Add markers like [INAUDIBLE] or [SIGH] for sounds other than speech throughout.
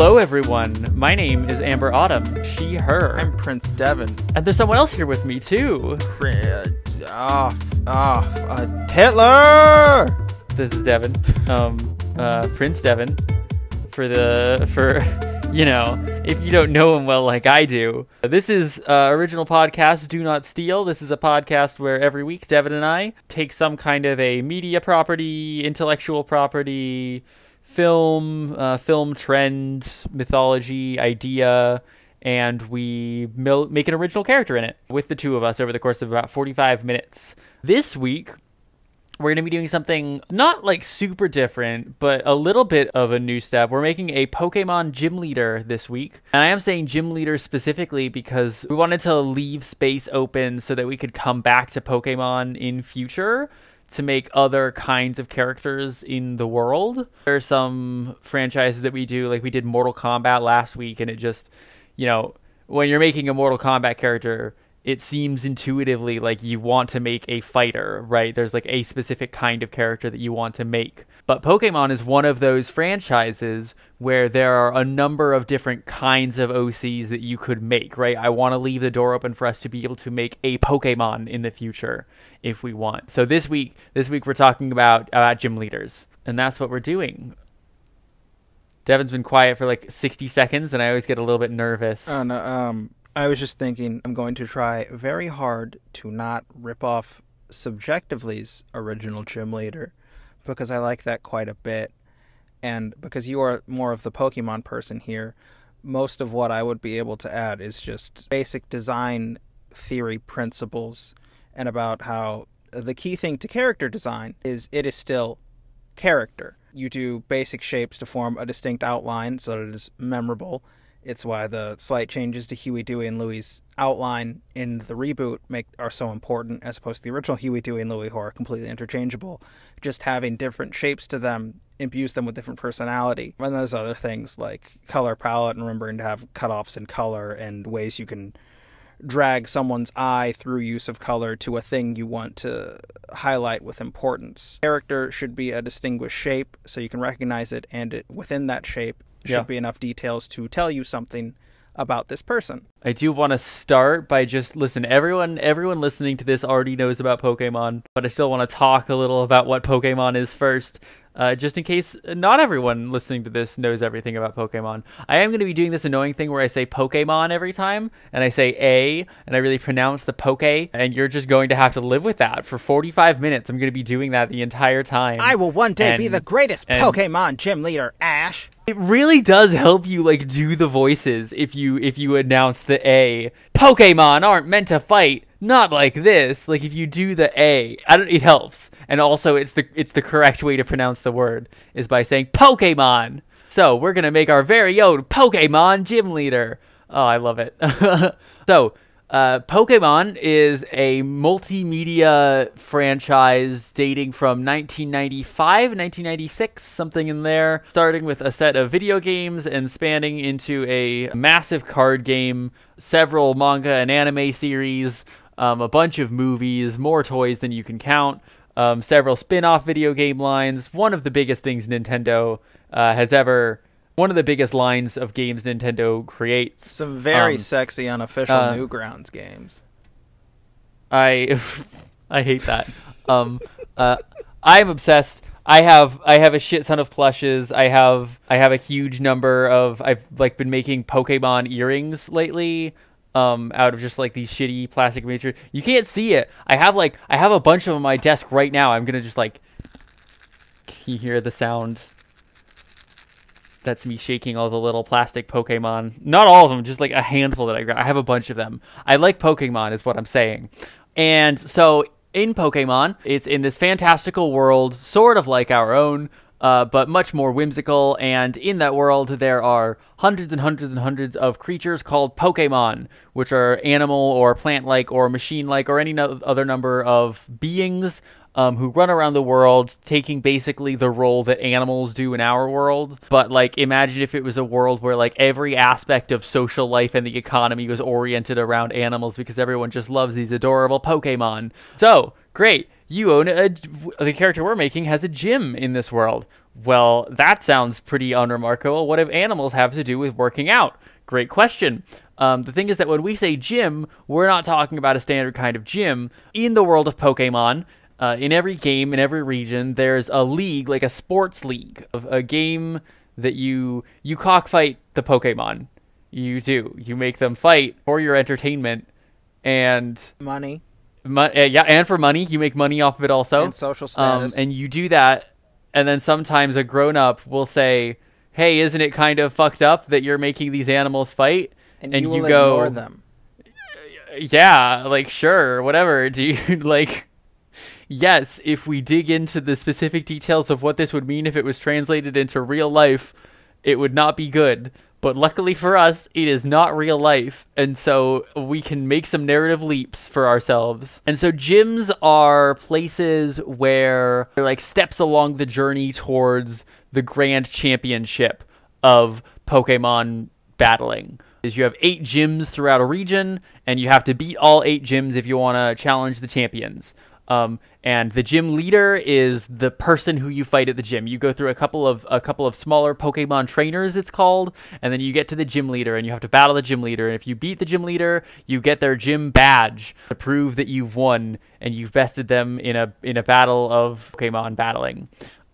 Hello, everyone. My name is Amber Autumn. She, her. I'm Prince Devin. and there's someone else here with me too. Pri- uh, ah, f- ah, uh, Hitler! This is Devin, um, uh, Prince Devin. For the for, you know, if you don't know him well like I do, this is uh, original podcast. Do not steal. This is a podcast where every week Devin and I take some kind of a media property, intellectual property, film, uh, film trend, mythology, idea, and we mil- make an original character in it with the two of us over the course of about 45 minutes. This week, we're going to be doing something not like super different, but a little bit of a new step. We're making a Pokemon gym leader this week. And I am saying gym leader specifically because we wanted to leave space open so that we could come back to Pokemon in future to make other kinds of characters in the world. There are some franchises that we do, like we did Mortal Kombat last week, and it just, you know, when you're making a Mortal Kombat character, it seems intuitively like you want to make a fighter, right? There's like a specific kind of character that you want to make. But Pokemon is one of those franchises where there are a number of different kinds of OCs that you could make, right? I want to leave the door open for us to be able to make a Pokemon in the future if we want. So this week, this week we're talking about about gym leaders, and that's what we're doing. Devin's been quiet for like 60 seconds, and I always get a little bit nervous. Oh, no, um, I was just thinking I'm going to try very hard to not rip off Subjectively's original gym leader because I like that quite a bit. And because you are more of the Pokemon person here, most of what I would be able to add is just basic design theory principles and about how the key thing to character design is it is still character. You do basic shapes to form a distinct outline so that it is memorable. It's why the slight changes to Huey, Dewey, and Louie's outline in the reboot make are so important, as opposed to the original Huey, Dewey, and Louie, who are completely interchangeable. Just having different shapes to them imbues them with different personality. And there's other things like color palette and remembering to have cutoffs in color and ways you can drag someone's eye through use of color to a thing you want to highlight with importance. Character should be a distinguished shape so you can recognize it, and it, within that shape should Yeah. be enough details to tell you something about this person. I do want to start by just listen. Everyone, everyone listening to this already knows about Pokemon, but I still want to talk a little about what Pokemon is first, uh, just in case not everyone listening to this knows everything about Pokemon. I am going to be doing this annoying thing where I say Pokemon every time, and I say A, and I really pronounce the Poke, and you're just going to have to live with that for 45 minutes. I'm going to be doing that the entire time. I will one day be the greatest and- Pokemon gym leader, Ash. It really does help you like do the voices if you if you announce the A. Pokemon aren't meant to fight, not like this. Like if you do the A, I don't, it helps. And also it's the it's the correct way to pronounce the word is by saying Pokemon. So we're gonna make our very own Pokemon gym leader. Oh, I love it. [LAUGHS] so uh, Pokemon is a multimedia franchise dating from 1995, 1996, something in there, starting with a set of video games and spanning into a massive card game, several manga and anime series, um, a bunch of movies, more toys than you can count, um, several spin off video game lines. One of the biggest things Nintendo uh, has ever. One of the biggest lines of games Nintendo creates. Some very Um, sexy unofficial uh, Newgrounds games. I [LAUGHS] I hate that. Um, uh, I'm obsessed. I have I have a shit ton of plushes. I have I have a huge number of I've like been making Pokemon earrings lately. Um, out of just like these shitty plastic miniatures. You can't see it. I have like I have a bunch of them on my desk right now. I'm gonna just like. Can you hear the sound? That's me shaking all the little plastic Pokemon. Not all of them, just like a handful that I got. I have a bunch of them. I like Pokemon, is what I'm saying. And so in Pokemon, it's in this fantastical world, sort of like our own, uh, but much more whimsical. And in that world, there are hundreds and hundreds and hundreds of creatures called Pokemon, which are animal or plant like or machine like or any no- other number of beings um, who run around the world taking basically the role that animals do in our world. But like, imagine if it was a world where like every aspect of social life and the economy was oriented around animals because everyone just loves these adorable Pokemon. So great, you own a the character we're making has a gym in this world. Well, that sounds pretty unremarkable. What have animals have to do with working out? Great question. Um, the thing is that when we say gym, we're not talking about a standard kind of gym. In the world of Pokemon, uh, in every game, in every region, there's a league, like a sports league, of a game that you you cockfight the Pokemon. You do. You make them fight for your entertainment and Money Mo- uh, yeah, and for money, you make money off of it also. and social status um, and you do that, and then sometimes a grown up will say, "Hey, isn't it kind of fucked up that you're making these animals fight?" and, and you you go- them. Yeah, like sure, whatever. Do you [LAUGHS] like? Yes, if we dig into the specific details of what this would mean if it was translated into real life, it would not be good. But luckily for us, it is not real life, and so we can make some narrative leaps for ourselves. And so gyms are places where they're like steps along the journey towards the grand championship of Pokemon battling. Is you have eight gyms throughout a region, and you have to beat all eight gyms if you want to challenge the champions. Um, and the gym leader is the person who you fight at the gym. You go through a couple of a couple of smaller Pokemon trainers, it's called, and then you get to the gym leader, and you have to battle the gym leader. And if you beat the gym leader, you get their gym badge to prove that you've won and you've bested them in a in a battle of Pokemon battling.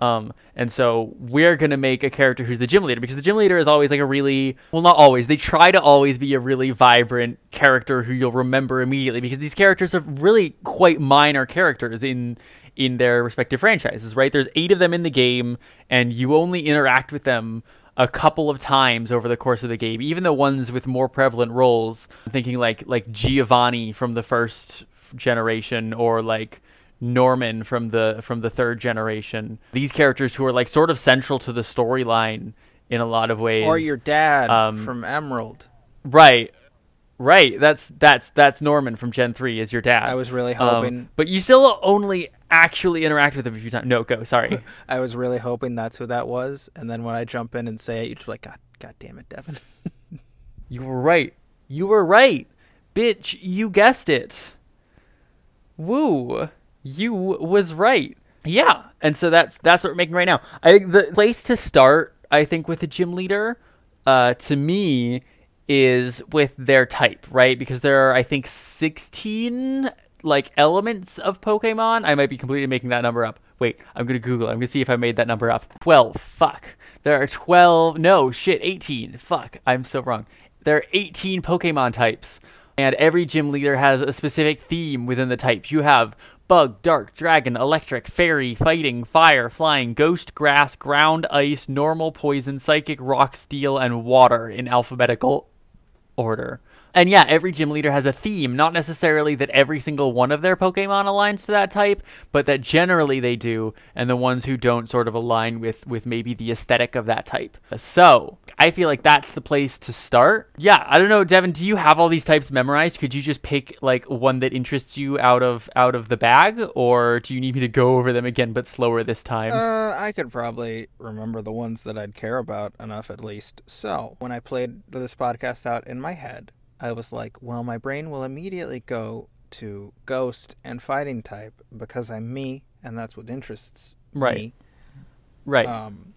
Um, and so we're gonna make a character who's the gym leader because the gym leader is always like a really well, not always. They try to always be a really vibrant character who you'll remember immediately because these characters are really quite minor characters in in their respective franchises. Right? There's eight of them in the game, and you only interact with them a couple of times over the course of the game. Even the ones with more prevalent roles, I'm thinking like like Giovanni from the first generation, or like Norman from the from the third generation. These characters who are like sort of central to the storyline in a lot of ways. Or your dad um, from Emerald. right, right. That's that's that's Norman from Gen three is your dad. I was really Um, hoping. but you still only actually interact with him a few times. No, go. Sorry. [LAUGHS] I was really hoping that's who that was. And then when I jump in and say it, you're just like, God, God damn it, Devin. [LAUGHS] you were right. You were right, bitch. You guessed it. Woo. You was right. Yeah, and so that's that's what we're making right now. I think the place to start, I think, with a gym leader, uh, to me, is with their type, right? Because there are, I think, sixteen like elements of Pokemon. I might be completely making that number up. Wait, I'm gonna Google. it. I'm gonna see if I made that number up. Twelve. Fuck. There are twelve. No shit. Eighteen. Fuck. I'm so wrong. There are eighteen Pokemon types and every gym leader has a specific theme within the types. You have bug, dark, dragon, electric, fairy, fighting, fire, flying, ghost, grass, ground, ice, normal, poison, psychic, rock, steel, and water in alphabetical order. And yeah, every gym leader has a theme, not necessarily that every single one of their Pokemon aligns to that type, but that generally they do, and the ones who don't sort of align with with maybe the aesthetic of that type. So, I feel like that's the place to start. Yeah, I don't know, Devin, do you have all these types memorized? Could you just pick like one that interests you out of out of the bag, or do you need me to go over them again but slower this time? Uh, I could probably remember the ones that I'd care about enough at least. So, when I played this podcast out in my head, I was like, well, my brain will immediately go to ghost and fighting type because I'm me and that's what interests Right. me. right. Um,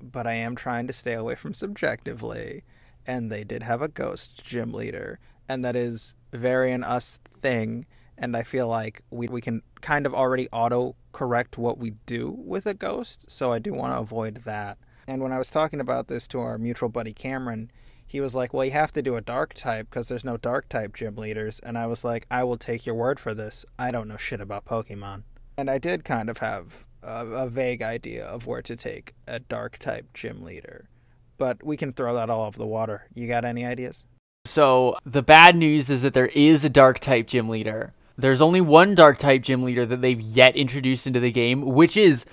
but I am trying to stay away from subjectively, and they did have a ghost gym leader, and that is very an us thing. And I feel like we we can kind of already auto correct what we do with a ghost, so I do want to avoid that. And when I was talking about this to our mutual buddy Cameron, he was like, "Well, you have to do a dark type because there's no dark type gym leaders." And I was like, "I will take your word for this. I don't know shit about Pokemon." And I did kind of have a, a vague idea of where to take a dark type gym leader, but we can throw that all off the water. You got any ideas? So the bad news is that there is a dark type gym leader. There's only one dark type gym leader that they've yet introduced into the game, which is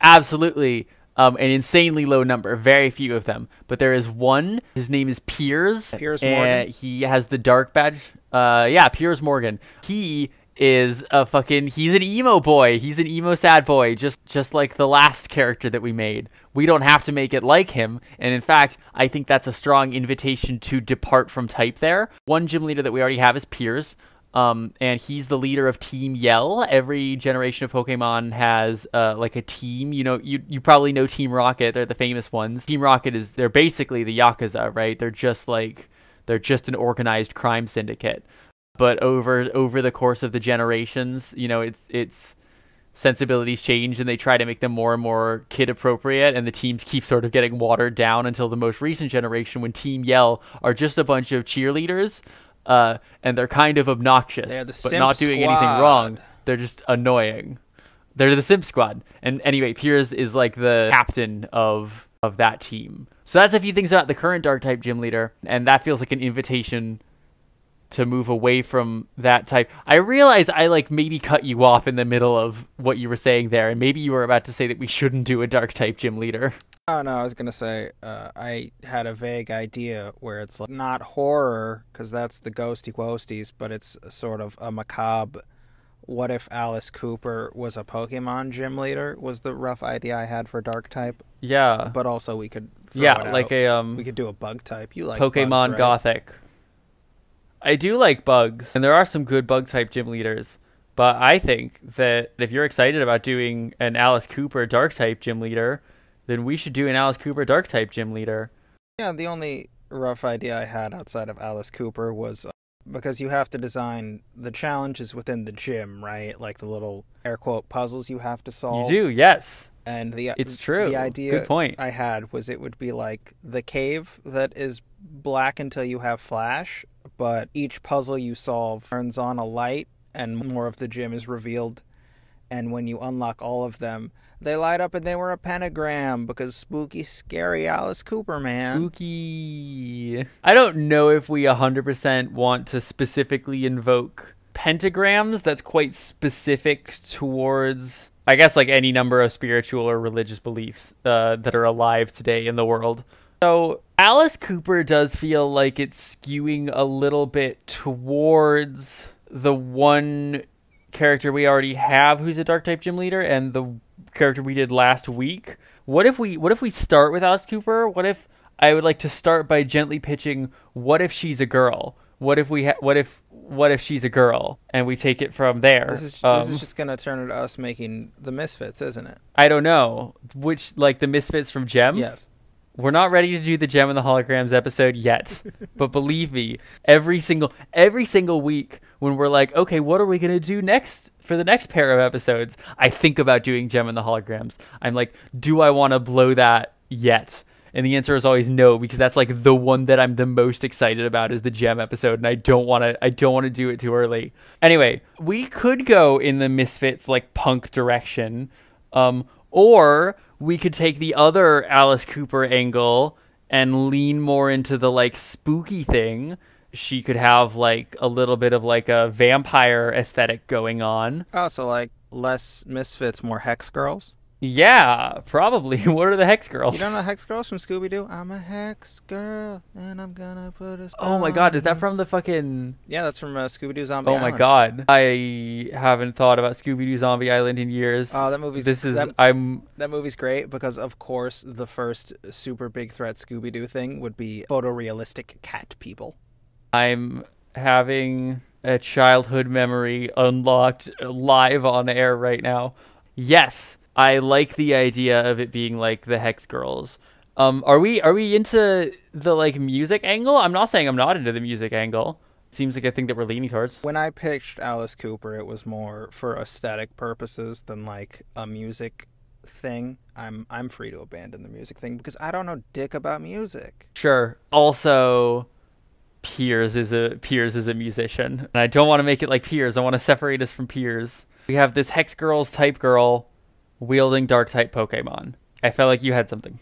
absolutely um, an insanely low number. Very few of them, but there is one. His name is Piers. Piers and Morgan? He has the dark badge. Uh, yeah, Piers Morgan. He is a fucking. He's an emo boy. He's an emo sad boy, just just like the last character that we made. We don't have to make it like him, and in fact, I think that's a strong invitation to depart from type. There, one gym leader that we already have is Piers. Um, and he's the leader of Team Yell. Every generation of Pokemon has uh, like a team. You know, you you probably know Team Rocket. They're the famous ones. Team Rocket is they're basically the Yakuza, right? They're just like they're just an organized crime syndicate. But over over the course of the generations, you know, it's it's sensibilities change and they try to make them more and more kid appropriate and the teams keep sort of getting watered down until the most recent generation when team yell are just a bunch of cheerleaders uh, and they're kind of obnoxious the but not doing anything wrong. They're just annoying. They're the simp squad. And anyway piers is like the captain of of that team. So that's a few things about the current dark type gym leader and that feels like an invitation to move away from that type. I realize I like maybe cut you off in the middle of what you were saying there, and maybe you were about to say that we shouldn't do a dark type gym leader. Oh no, I was gonna say uh, I had a vague idea where it's like not horror because that's the ghosty ghosties, but it's sort of a macabre. What if Alice Cooper was a Pokemon gym leader? Was the rough idea I had for dark type, Yeah, but also we could yeah, like out. a um we could do a bug type. You like Pokemon bugs, right? Gothic. I do like bugs, and there are some good bug type gym leaders. But I think that if you're excited about doing an Alice Cooper dark type gym leader, then we should do an Alice Cooper dark type gym leader. Yeah, the only rough idea I had outside of Alice Cooper was uh, because you have to design the challenges within the gym, right? Like the little air quote puzzles you have to solve. You do, yes. And the It's true. The idea Good point. I had was it would be like the cave that is black until you have flash, but each puzzle you solve turns on a light and more of the gym is revealed. And when you unlock all of them, they light up and they were a pentagram because spooky, scary Alice Cooper, man. Spooky. I don't know if we 100% want to specifically invoke pentagrams. That's quite specific towards, I guess, like any number of spiritual or religious beliefs uh, that are alive today in the world. So Alice Cooper does feel like it's skewing a little bit towards the one character we already have who's a dark type gym leader and the character we did last week. What if we what if we start with Alice Cooper? What if I would like to start by gently pitching what if she's a girl? What if we ha- what if what if she's a girl and we take it from there? This is Um, this is just gonna turn into us making the misfits, isn't it? I don't know. Which like the misfits from Jem? Yes. We're not ready to do the Jem and the holograms episode yet, [LAUGHS] but believe me, every single every single week when we're like, okay, what are we gonna do next for the next pair of episodes? I think about doing Jem and the holograms. I'm like, do I want to blow that yet? And the answer is always no because that's like the one that I'm the most excited about is the Jem episode, and I don't want to I don't want to do it too early. Anyway, we could go in the misfits like punk direction, um, or we could take the other Alice Cooper angle and lean more into the like spooky thing. She could have like a little bit of like a vampire aesthetic going on. Oh, so like less misfits, more hex girls. Yeah, probably. [LAUGHS] What are the Hex Girls? You don't know hex girls from Scooby Doo? I'm a hex girl, and I'm gonna put a. Oh my god, is that from the fucking Yeah, that's from uh, Scooby Doo Zombie. Island. Oh my god. I haven't thought about Scooby Doo Zombie Island in years. Oh, that movie's this is that, I'm that movie's great because of course the first super big threat Scooby Doo thing would be photorealistic cat people. I'm having a childhood memory unlocked live on air right now. Yes, I like the idea of it being like the Hex Girls. Um, are we are we into the like music angle? I'm not saying I'm not into the music angle. Seems like a thing that we're leaning towards. When I pitched Alice Cooper, it was more for aesthetic purposes than like a music thing. I'm I'm free to abandon the music thing because I don't know dick about music. Sure. Also, Piers is a Piers is a musician, and I don't want to make it like Piers. I want to separate us from Piers. We have this Hex Girls type girl wielding Dark type Pokemon. I felt like you had something.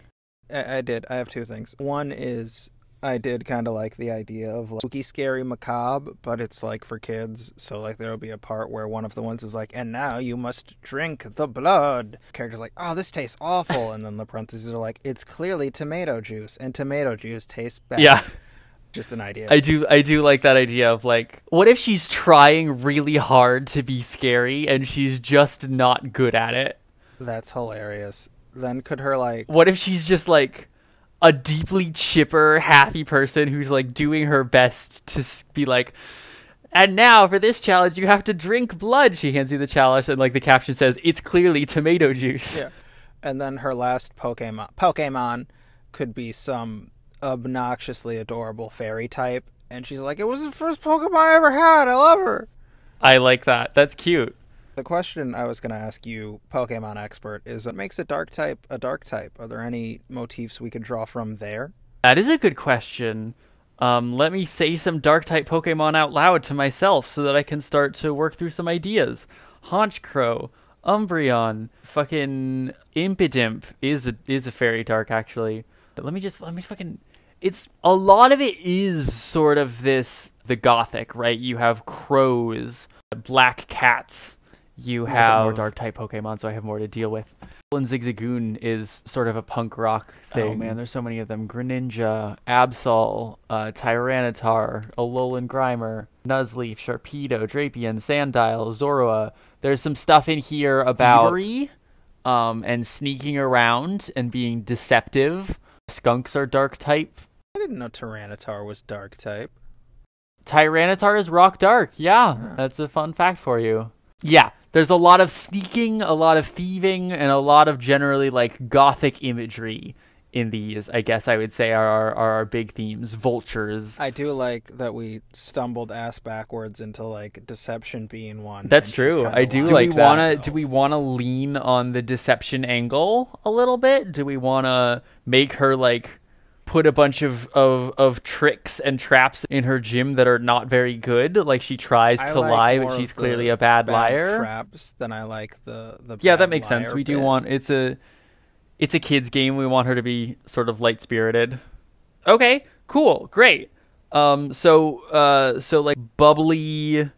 I, I did. I have two things. One is I did kind of like the idea of like, spooky, scary, macabre, but it's like for kids. So like there'll be a part where one of the ones is like, "And now you must drink the blood." Characters like, "Oh, this tastes awful," and then the parentheses are like, "It's clearly tomato juice, and tomato juice tastes bad." Yeah, just an idea. I do. I do like that idea of like, what if she's trying really hard to be scary and she's just not good at it? That's hilarious. Then could her like What if she's just like a deeply chipper, happy person who's like doing her best to be like, And now for this challenge, you have to drink blood. She hands you the chalice, and like the caption says, it's clearly tomato juice. Yeah. And then her last Pokemon Pokemon could be some obnoxiously adorable fairy type. And she's like, It was the first Pokemon I ever had. I love her. I like that. That's cute. The question I was going to ask you, Pokemon expert, is what makes a dark type a dark type? Are there any motifs we could draw from there? That is a good question. Um, let me say some dark type Pokemon out loud to myself so that I can start to work through some ideas. Honchkrow, Umbreon, fucking Impidimp is a, is a fairy dark actually. But let me just let me fucking. It's a lot of it is sort of this the gothic right. You have crows, black cats. You have more dark type Pokemon, so I have more to deal with. And Zigzagoon is sort of a punk rock thing. Oh man, there's so many of them. Greninja, Absol, uh, Tyranitar, Alolan Grimer, Nuzleaf, Sharpedo, Drapion, Sandile, Zorua. There's some stuff in here about thievery, um, and sneaking around and being deceptive. Skunks are dark type. I didn't know Tyranitar was dark type. Tyranitar is rock dark. Yeah, that's a fun fact for you. Yeah, there's a lot of sneaking, a lot of thieving, and a lot of generally like gothic imagery in these. I guess I would say are our, are our big themes. Vultures. I do like that we stumbled ass backwards into like deception being one. That's true. I do lying. like do we wanna do we wanna lean on the deception angle a little bit? Do we wanna make her like put a bunch of, of, of tricks and traps in her gym that are not very good? Like she tries I to like lie, but she's clearly a bad, liar. Traps than I like the the. yeah, bad that makes sense. We do want it's a it's a kids game. We want her to be sort of light spirited. Okay, cool, great. Um, so uh, so like bubbly,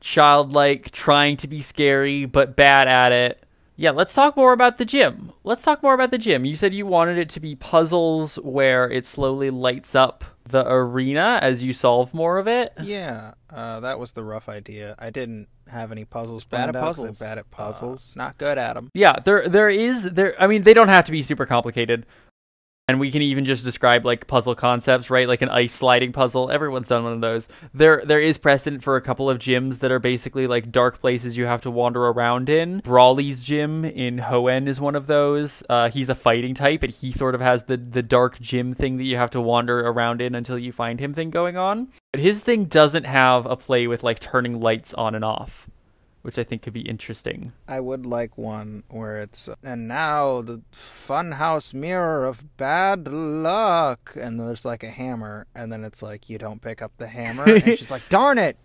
childlike, trying to be scary but bad at it. Yeah, let's talk more about the gym. Let's talk more about the gym. You said you wanted it to be puzzles where it slowly lights up the arena as you solve more of it. Yeah, uh, that was the rough idea. I didn't have any puzzles. Bad at planned out 'cause I'm puzzles. Bad at puzzles. not good at them. Yeah, there there is there I mean they don't have to be super complicated. And we can even just describe like puzzle concepts, right? Like an ice sliding puzzle. Everyone's done one of those. There there is precedent for a couple of gyms that are basically like dark places you have to wander around in. Brawly's gym in Hoenn is one of those. Uh, he's a fighting type, and he sort of has the the dark gym thing that you have to wander around in until you find him thing going on. But his thing doesn't have a play with like turning lights on and off, which I think could be interesting. I would like one where it's and now the funhouse mirror of bad luck, and there's like a hammer, and then it's like you don't pick up the hammer, and she's like, [LAUGHS] "Darn it,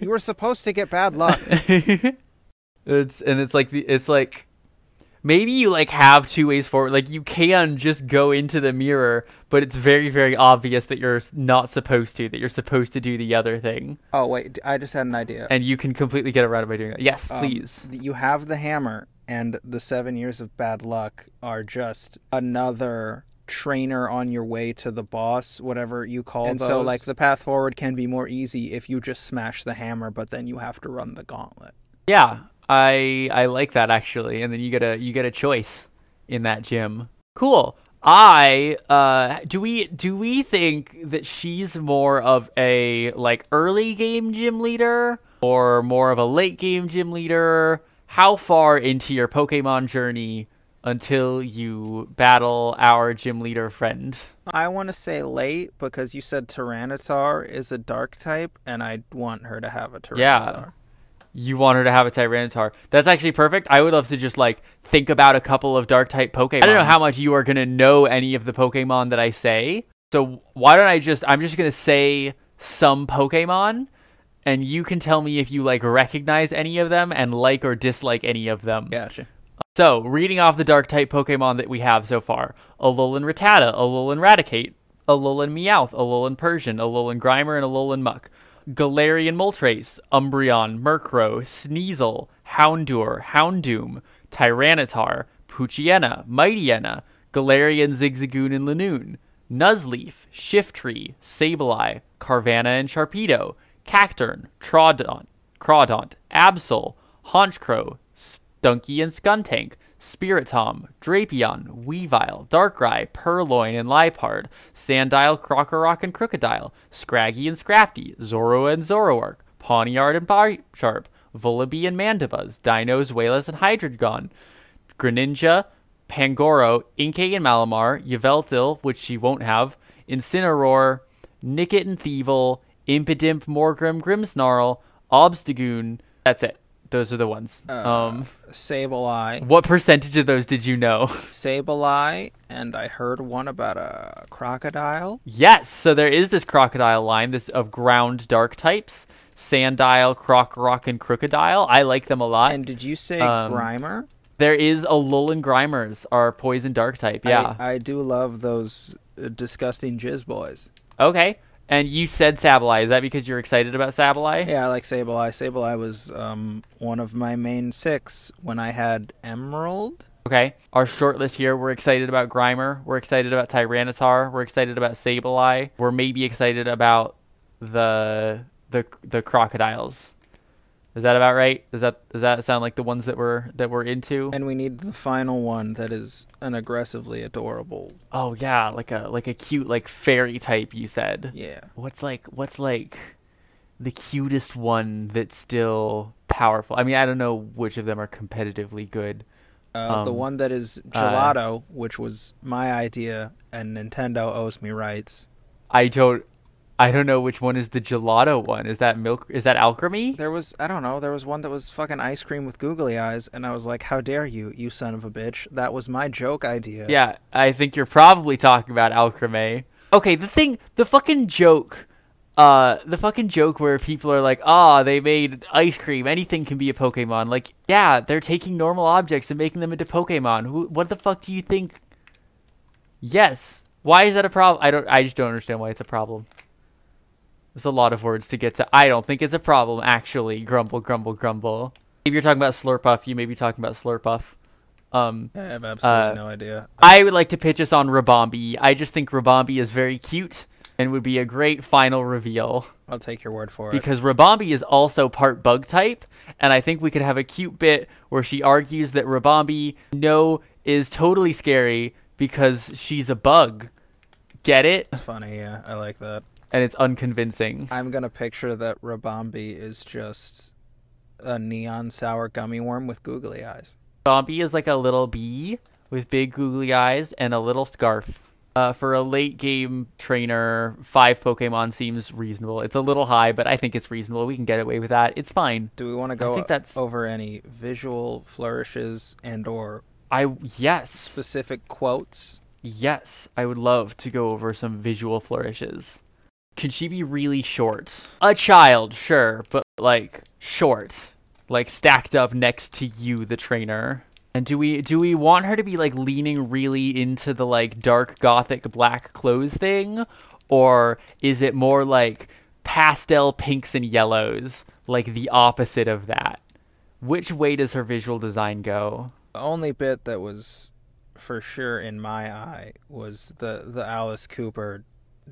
you were supposed to get bad luck." [LAUGHS] it's and it's like the it's like maybe you like have two ways forward like you can just go into the mirror but it's very very obvious that you're not supposed to that you're supposed to do the other thing Oh wait, I just had an idea. and you can completely get around it by doing that yes Um, please you have the hammer, and the seven years of bad luck are just another trainer on your way to the boss, whatever you call it. and so like the path forward can be more easy if you just smash the hammer, but then you have to run the gauntlet. yeah i i like that actually and then you get a you get a choice in that gym cool i uh do we do we think that she's more of a like early game gym leader or more of a late game gym leader how far into your pokemon journey until you battle our gym leader friend I want to say late because you said Tyranitar is a dark type, and I want her to have a Tyranitar. Yeah. You want her to have a Tyranitar. That's actually perfect. I would love to just like think about a couple of dark type Pokemon. I don't know how much you are gonna know any of the Pokemon that I say. So why don't I just I'm just gonna say some Pokemon and you can tell me if you like recognize any of them and like or dislike any of them. Gotcha. So, reading off the dark type Pokemon that we have so far Alolan Rattata, Alolan Raticate, Alolan Meowth, Alolan Persian, Alolan Grimer, and Alolan Muck. Galarian Moltres, Umbreon, Murkrow, Sneasel, Houndour, Houndoom, Tyranitar, Poochyena, Mightyena, Galarian Zigzagoon and Linoone, Nuzleaf, Shiftry, Sableye, Carvanha and Sharpedo, Cacturne, Troodon, Crawdaunt, Absol, Honchkrow, Stunky and Skuntank, Spiritomb, Drapion, Weavile, Darkrai, Purrloin and Liepard, Sandile, Krokorok and Krookodile, Scraggy and Scrafty, Zoro and Zoroark, Pawniard and Bisharp, Vullaby and Mandibuzz, Dinos, Wailers, and Hydreigon, Greninja, Pangoro, Inkay and Malamar, Yveltal, which she won't have, Incineroar, Nickit and Thievul, Impidimp, Morgrem, Grimmsnarl, Obstagoon. That's it. Those are the ones. um, Sableye, what percentage of those did you know? [LAUGHS] Sableye, and I heard one about a crocodile. yes, so there is this crocodile line, this of ground dark types. Sandile, Krokorok, and Krookodile. I like them a lot. And did you say Um, Grimer? there is a Alolan Grimers, are poison dark type. Yeah. I, I do love those uh, disgusting jizz boys. Okay. And you said Sableye. Is that because you're excited about Sableye? Yeah, I like Sableye. Sableye was um, one of my main six when I had Emerald. Okay. Our short list here, we're excited about Grimer. We're excited about Tyranitar. We're excited about Sableye. We're maybe excited about the the the crocodiles. Is that about right? Does that does that sound like the ones that we're that we're into? And we need the final one that is an aggressively adorable. oh yeah, like a like a cute like fairy type you said. Yeah. What's like what's like the cutest one that's still powerful? I mean, I don't know which of them are competitively good. Uh, the Um, one that is uh, gelato, which was my idea, and Nintendo owes me rights. I don't I don't know which one is the gelato one. Is that milk is that Alcremie? There was, I don't know, there was one that was fucking ice cream with googly eyes, and I was like, how dare you, you son of a bitch. That was my joke idea. Yeah, I think you're probably talking about Alcremie. Okay, the thing the fucking joke uh the fucking joke where people are like, "Ah, they made ice cream. Anything can be a Pokemon." Like, yeah, they're taking normal objects and making them into Pokemon. Who what the fuck do you think Yes. Why is that a problem? I don't I just don't understand why it's a problem. There's a lot of words to get to. I don't think it's a problem, actually. Grumble, grumble, grumble. If you're talking about Slurpuff, you may be talking about Slurpuff. Um, I have absolutely Uh, no idea. I would like to pitch us on Ribombee. I just think Ribombee is very cute and would be a great final reveal I'll take your word for it. because Ribombee is also part bug type, and I think we could have a cute bit where she argues that Ribombee no is totally scary because she's a bug. Get it? It's funny, yeah, I like that. And it's unconvincing. I'm gonna picture that Ribombee is just a neon sour gummy worm with googly eyes. Ribombee is like a little bee with big googly eyes and a little scarf. Uh, for a late game trainer, five Pokemon seems reasonable. It's a little high, but I think it's reasonable. We can get away with that. It's fine. Do we want to go I think that's- over any visual flourishes and or I yes, specific quotes? yes, I would love to go over some visual flourishes. Can she be really short? A child, sure, but like short, like stacked up next to you, the trainer. And do we do we want her to be like leaning really into the like dark gothic black clothes thing, or is it more like pastel pinks and yellows, like the opposite of that? Which way does her visual design go? The only bit that was for sure in my eye was the the Alice Cooper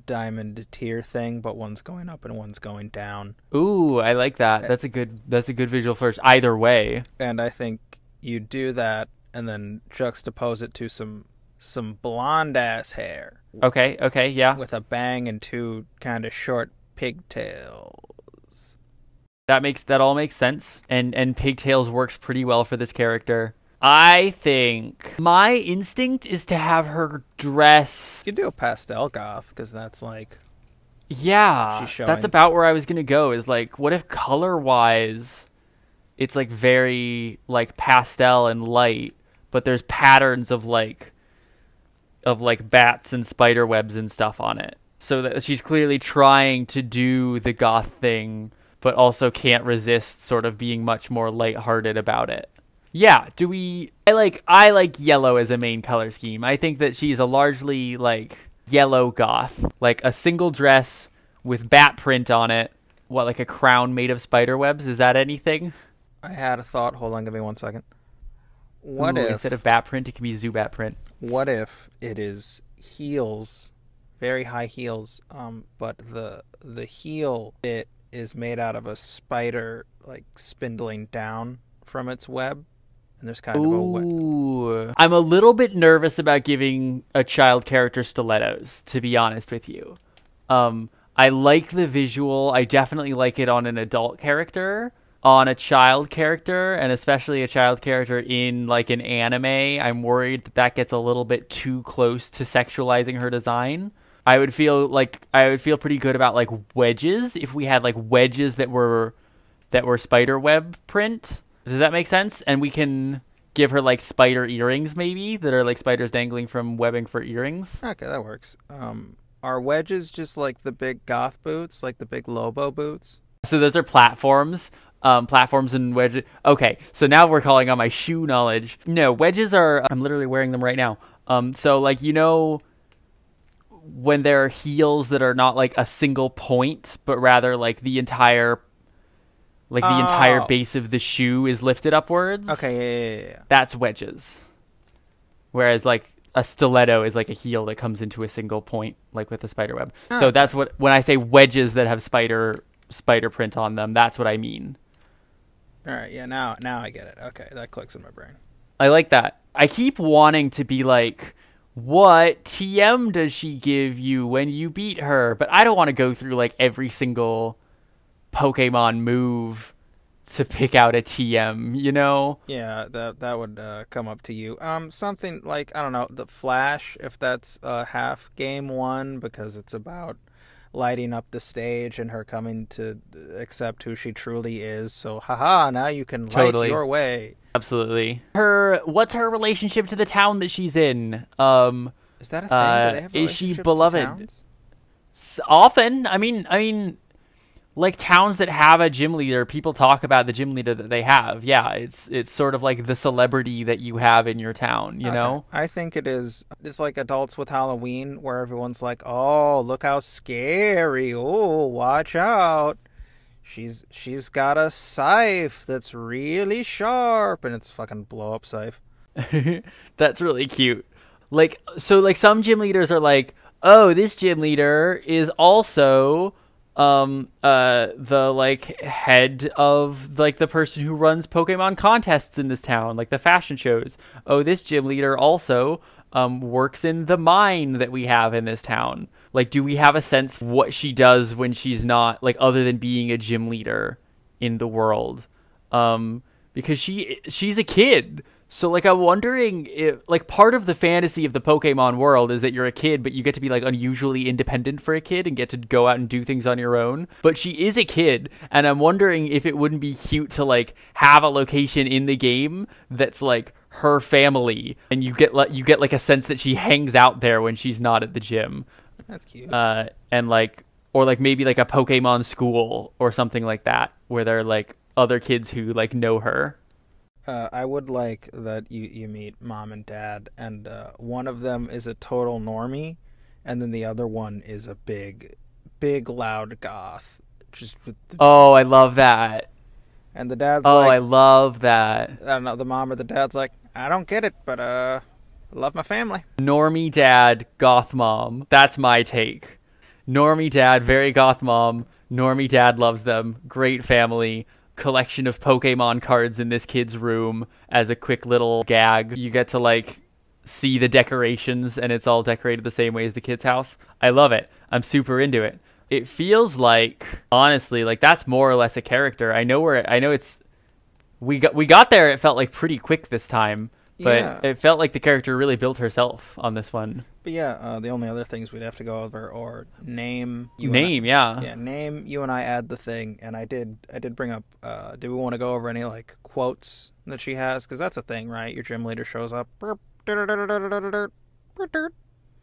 diamond tier thing, but one's going up and one's going down. Ooh, I like that. That's a good. That's a good visual flourish. Either way, And I think you do that and then juxtapose it to some some blonde ass hair okay, okay, yeah, with a bang and two kind of short pigtails. that makes that all makes sense. And and pigtails works pretty well for this character. I think my instinct is to have her dress. You could do a pastel goth because that's like Yeah, that's about where I was gonna go. Is like, what if color wise, it's like very like pastel and light, but there's patterns of like of like bats and spider webs and stuff on it. So that she's clearly trying to do the goth thing, but also can't resist sort of being much more lighthearted about it. Yeah, do we I like I like yellow as a main color scheme. I think that she's a largely like yellow goth, like a single dress with bat print on it. What like a crown made of spider webs? Is that anything? I had a thought. Hold on, give me one second. What Ooh, if instead of bat print it can be Zubat print? what if it is heels, very high heels, um, but the the heel bit is made out of a spider like spindling down from its web, and there's kind of a. Ooh. I'm a little bit nervous about giving a child character stilettos, to be honest with you. Um, I like the visual. I definitely like it on an adult character. On a child character, and especially a child character in like an anime, I'm worried that that gets a little bit too close to sexualizing her design. I would feel like I would feel pretty good about like wedges if we had like wedges that were that were spider web print. Does that make sense? And we can give her like spider earrings maybe that are like spiders dangling from webbing for earrings. Okay, that works. Um, are wedges just like the big goth boots, like the big Lobo boots? So those are platforms. Um, platforms and wedges. Okay, so now we're calling on my shoe knowledge. No, wedges are. I'm literally wearing them right now. Um, so like you know, when there are heels that are not like a single point, but rather like the entire, like the entire Oh. base of the shoe is lifted upwards. Okay, yeah, yeah, yeah, yeah. that's wedges. Whereas like a stiletto is like a heel that comes into a single point, like with a spider web. So that's what when I say wedges that have spider spider print on them, that's what I mean. All right, yeah. Now, now I get it. Okay, that clicks in my brain. I like that. I keep wanting to be like, what TM does she give you when you beat her? But I don't want to go through like every single Pokemon move to pick out a TM, you know? Yeah, that that would uh, come up to you. Um, something like I don't know, the Flash, if that's uh, half game one, because it's about lighting up the stage and her coming to accept who she truly is. So, haha, now you can Totally. light your way. Absolutely. Her what's her relationship to the town that she's in? Um Is that a thing? Uh, Do they have is she beloved? often, I mean, I mean like towns that have a gym leader, people talk about the gym leader that they have. Yeah, it's it's sort of like the celebrity that you have in your town, you Okay. know? I think it is. It's like adults with Halloween, where everyone's like, "Oh, look how scary! Oh, watch out! She's she's got a scythe that's really sharp, and it's a fucking blow up scythe." [LAUGHS] That's really cute. Like so like some gym leaders are like, "Oh, this gym leader is also um uh the like head of like the person who runs Pokemon contests in this town, like the fashion shows. Oh, this gym leader also um works in the mine that we have in this town. Like do we have a sense what she does when she's not like other than being a gym leader in the world? um because she she's a kid so like i'm wondering if like part of the fantasy of the pokemon world is that you're a kid but you get to be like unusually independent for a kid and get to go out and do things on your own but she is a kid and i'm wondering if it wouldn't be cute to like have a location in the game that's like her family and you get like you get like a sense that she hangs out there when she's not at the gym That's cute. uh, and like or like maybe like a Pokemon school or something like that, where they're like other kids who like know her. Uh, I would like that you you meet mom and dad, and uh, one of them is a total normie, and then the other one is a big, big loud goth. Just with the, Oh, I love that. and the dad's Oh, like, I love that. I don't know, the mom or the dad's like, I don't get it, but uh, I love my family. Normie dad, goth mom. That's my take. Normie dad, very goth mom. Normie dad loves them. Great family. Collection of Pokemon cards in this kid's room as a quick little gag. You get to like see the decorations and it's all decorated the same way as the kid's house. I love it. I'm super into it. It feels like honestly like that's more or less a character. I know where I know it's we got we got there it felt like pretty quick this time. But Yeah. it felt like the character really built herself on this one. But yeah, uh, the only other things we'd have to go over or name. You Name, I, yeah. yeah, name. You and I add the thing, and I did. I did bring up. Uh, do we want to go over any like quotes that she has? Because that's a thing, right? Your gym leader shows up.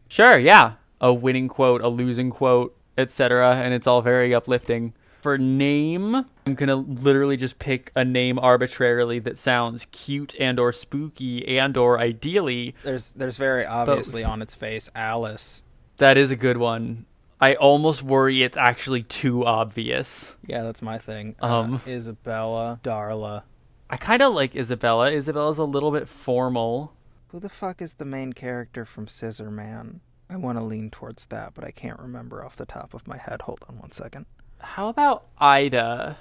Sure, yeah. A winning quote, a losing quote, etc. And it's all very uplifting. For name, I'm gonna literally just pick a name arbitrarily that sounds cute and or spooky and or ideally There's there's very obviously on its face Alice. that is a good one. I almost worry it's actually too obvious. Yeah, that's my thing. Uh, Um. Isabella, Darla. I kind of like Isabella. Isabella's a little bit formal. Who the fuck is the main character from Scissor Man? I want to lean towards that, but I can't remember off the top of my head. Hold on one second. How about Eda?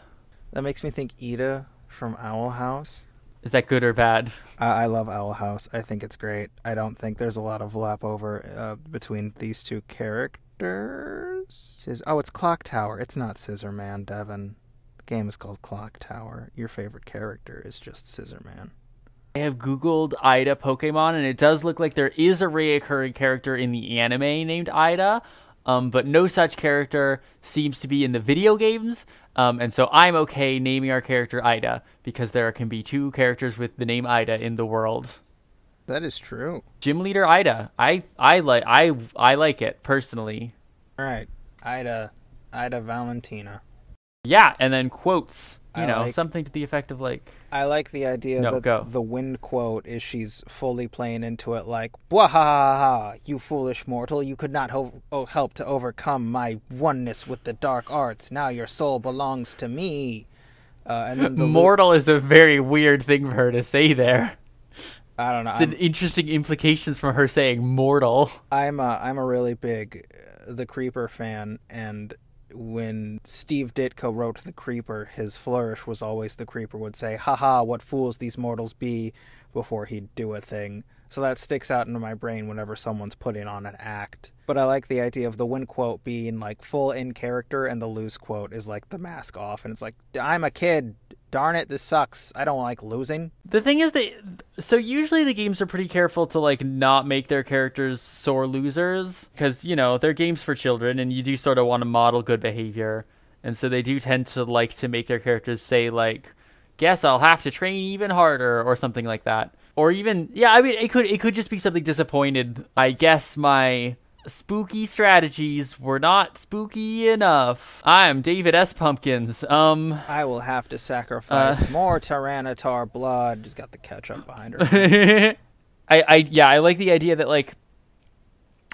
That makes me think Eda from Owl House. Is that good or bad? I, I love Owl House. I think it's great. I don't think there's a lot of lap over uh, between these two characters. Scis- oh, it's Clock Tower. It's not Scissor Man, Devin. The game is called Clock Tower. Your favorite character is just Scissor Man. I have Googled Eda Pokemon, and it does look like there is a reoccurring character in the anime named Eda, um, but no such character seems to be in the video games. Um, and so I'm okay naming our character Eda because there can be two characters with the name Eda in the world. That is true. Gym leader Eda, I I like I I like it personally. All right, Eda, Eda Valentina. Yeah, and then quotes, you I know, like- something to the effect of like, I like the idea No, that go. the wind quote is she's fully playing into it like, "Bwah ha ha ha! You foolish mortal! You could not ho- oh, help to overcome my oneness with the dark arts. Now your soul belongs to me." Uh, and then the mortal is a very weird thing for her to say there. I don't know. It's an interesting implications from her saying mortal. I'm a, I'm a really big uh, the Creeper fan, and when Steve Ditko wrote the Creeper, his flourish was always the Creeper would say, "Haha, what fools these mortals be," before he'd do a thing. So that sticks out into my brain whenever someone's putting on an act. But I like the idea of the win quote being like full in character, and the lose quote is like the mask off, and it's like, "I'm a kid. Darn it, this sucks. I don't like losing." The thing is that so usually the games are pretty careful to like not make their characters sore losers because you know they're games for children and you do sort of want to model good behavior, and so they do tend to like to make their characters say like, "Guess I'll have to train even harder" or something like that, or even yeah, I mean it could it could just be something disappointed. I guess my spooky strategies were not spooky enough. I'm David S. Pumpkins. Um. I will have to sacrifice Uh. [LAUGHS] more Tyranitar blood. She's got the ketchup behind her. [LAUGHS] I, I yeah, I like the idea that like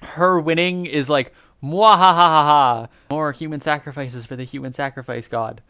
her winning is like ha ha ha ha more human sacrifices for the human sacrifice god.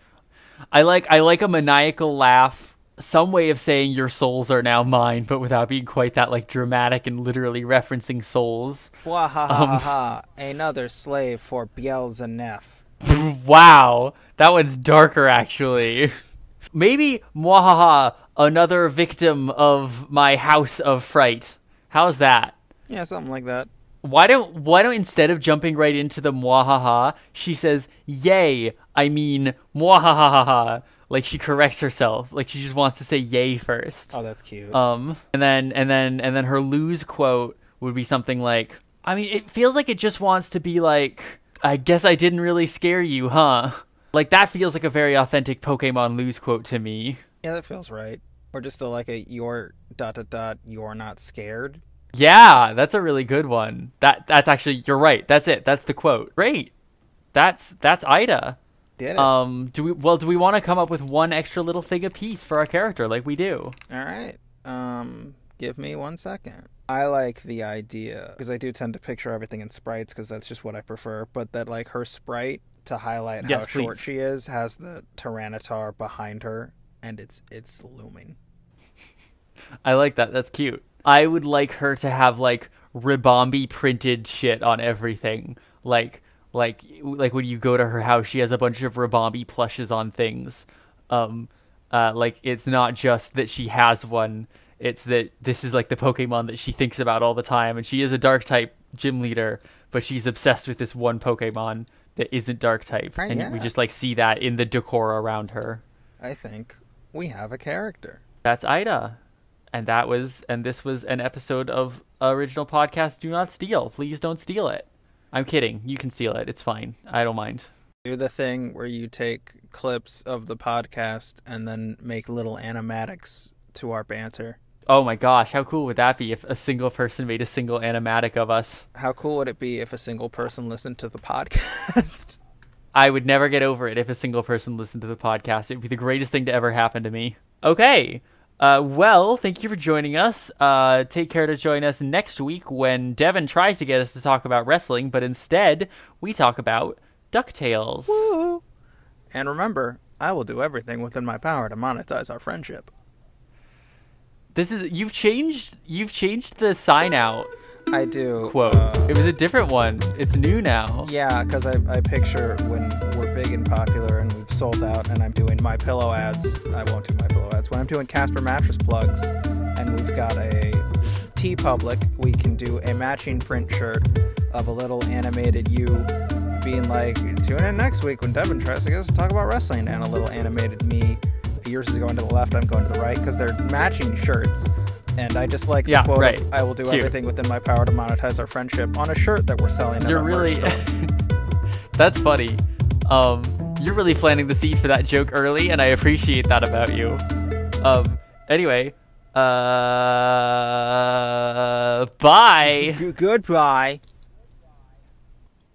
I like I like a maniacal laugh, some way of saying your souls are now mine, but without being quite that like dramatic and literally referencing souls. Wah ha Um, ha ha ha! Another slave for Beelzebub. [LAUGHS] wow, that one's darker actually. [LAUGHS] Maybe mwahaha, another victim of my house of fright. How's that? Yeah, something like that. Why don't why don't instead of jumping right into the mwahaha, she says yay, I mean mwahaha, like she corrects herself, like she just wants to say yay first. Oh, that's cute. Um, and then and then and then her lose quote would be something like, I mean, it feels like it just wants to be like, I guess I didn't really scare you, huh? Like that feels like a very authentic Pokemon lose quote to me. yeah, that feels right. Or just a, like a you're dot dot dot. You're not scared. Yeah, that's a really good one. That that's actually you're right. That's it. That's the quote. Great. That's that's Eda. Did it? Um, do we well do we want to come up with one extra little thing a piece for our character like we do? All right. Um, give me one second. I like the idea because I do tend to picture everything in sprites because that's just what I prefer. But that like her sprite to highlight Yes, how short she is has the Tyranitar behind her, and it's it's looming. [LAUGHS] I like that. That's cute. I would like her to have like Ribombee printed shit on everything. Like like like when you go to her house, she has a bunch of Ribombee plushes on things. Um uh like it's not just that she has one, it's that this is like the Pokemon that she thinks about all the time and she is a dark type gym leader, but she's obsessed with this one Pokemon that isn't dark type. Right, and yeah. we just like see that in the decor around her. I think we have a character. That's Eda. And that was and this was an episode of original podcast Do Not Steal. Please don't steal it. I'm kidding. You can steal it. It's fine. I don't mind. Do the thing where you take clips of the podcast and then make little animatics to our banter. Oh my gosh, how cool would that be if a single person made a single animatic of us? How cool would it be if a single person listened to the podcast? [LAUGHS] I would never get over it if a single person listened to the podcast. It would be the greatest thing to ever happen to me. Okay. Uh, well, thank you for joining us. Uh, take care to join us next week when Devin tries to get us to talk about wrestling, but instead we talk about DuckTales. Woo! And remember, I will do everything within my power to monetize our friendship. This is you've changed you've changed the sign out I do. quote. uh, it was a different one. It's new now. yeah, because I, I picture when we're big and popular sold out and I'm doing my pillow ads. I won't do my pillow ads. When I'm doing Casper mattress plugs and we've got a TeePublic, we can do a matching print shirt of a little animated you being like, tune in next week when Devin tries to get us to talk about wrestling, and a little animated me. Yours is going to the left, I'm going to the right because they're matching shirts. And I just like the Yeah, quote right. of, I will do Cute. everything within my power to monetize our friendship on a shirt that we're selling. You're really. [LAUGHS] That's funny. Um, you're really planting the seed for that joke early, and I appreciate that about you. Um, anyway, uh, bye. G- goodbye.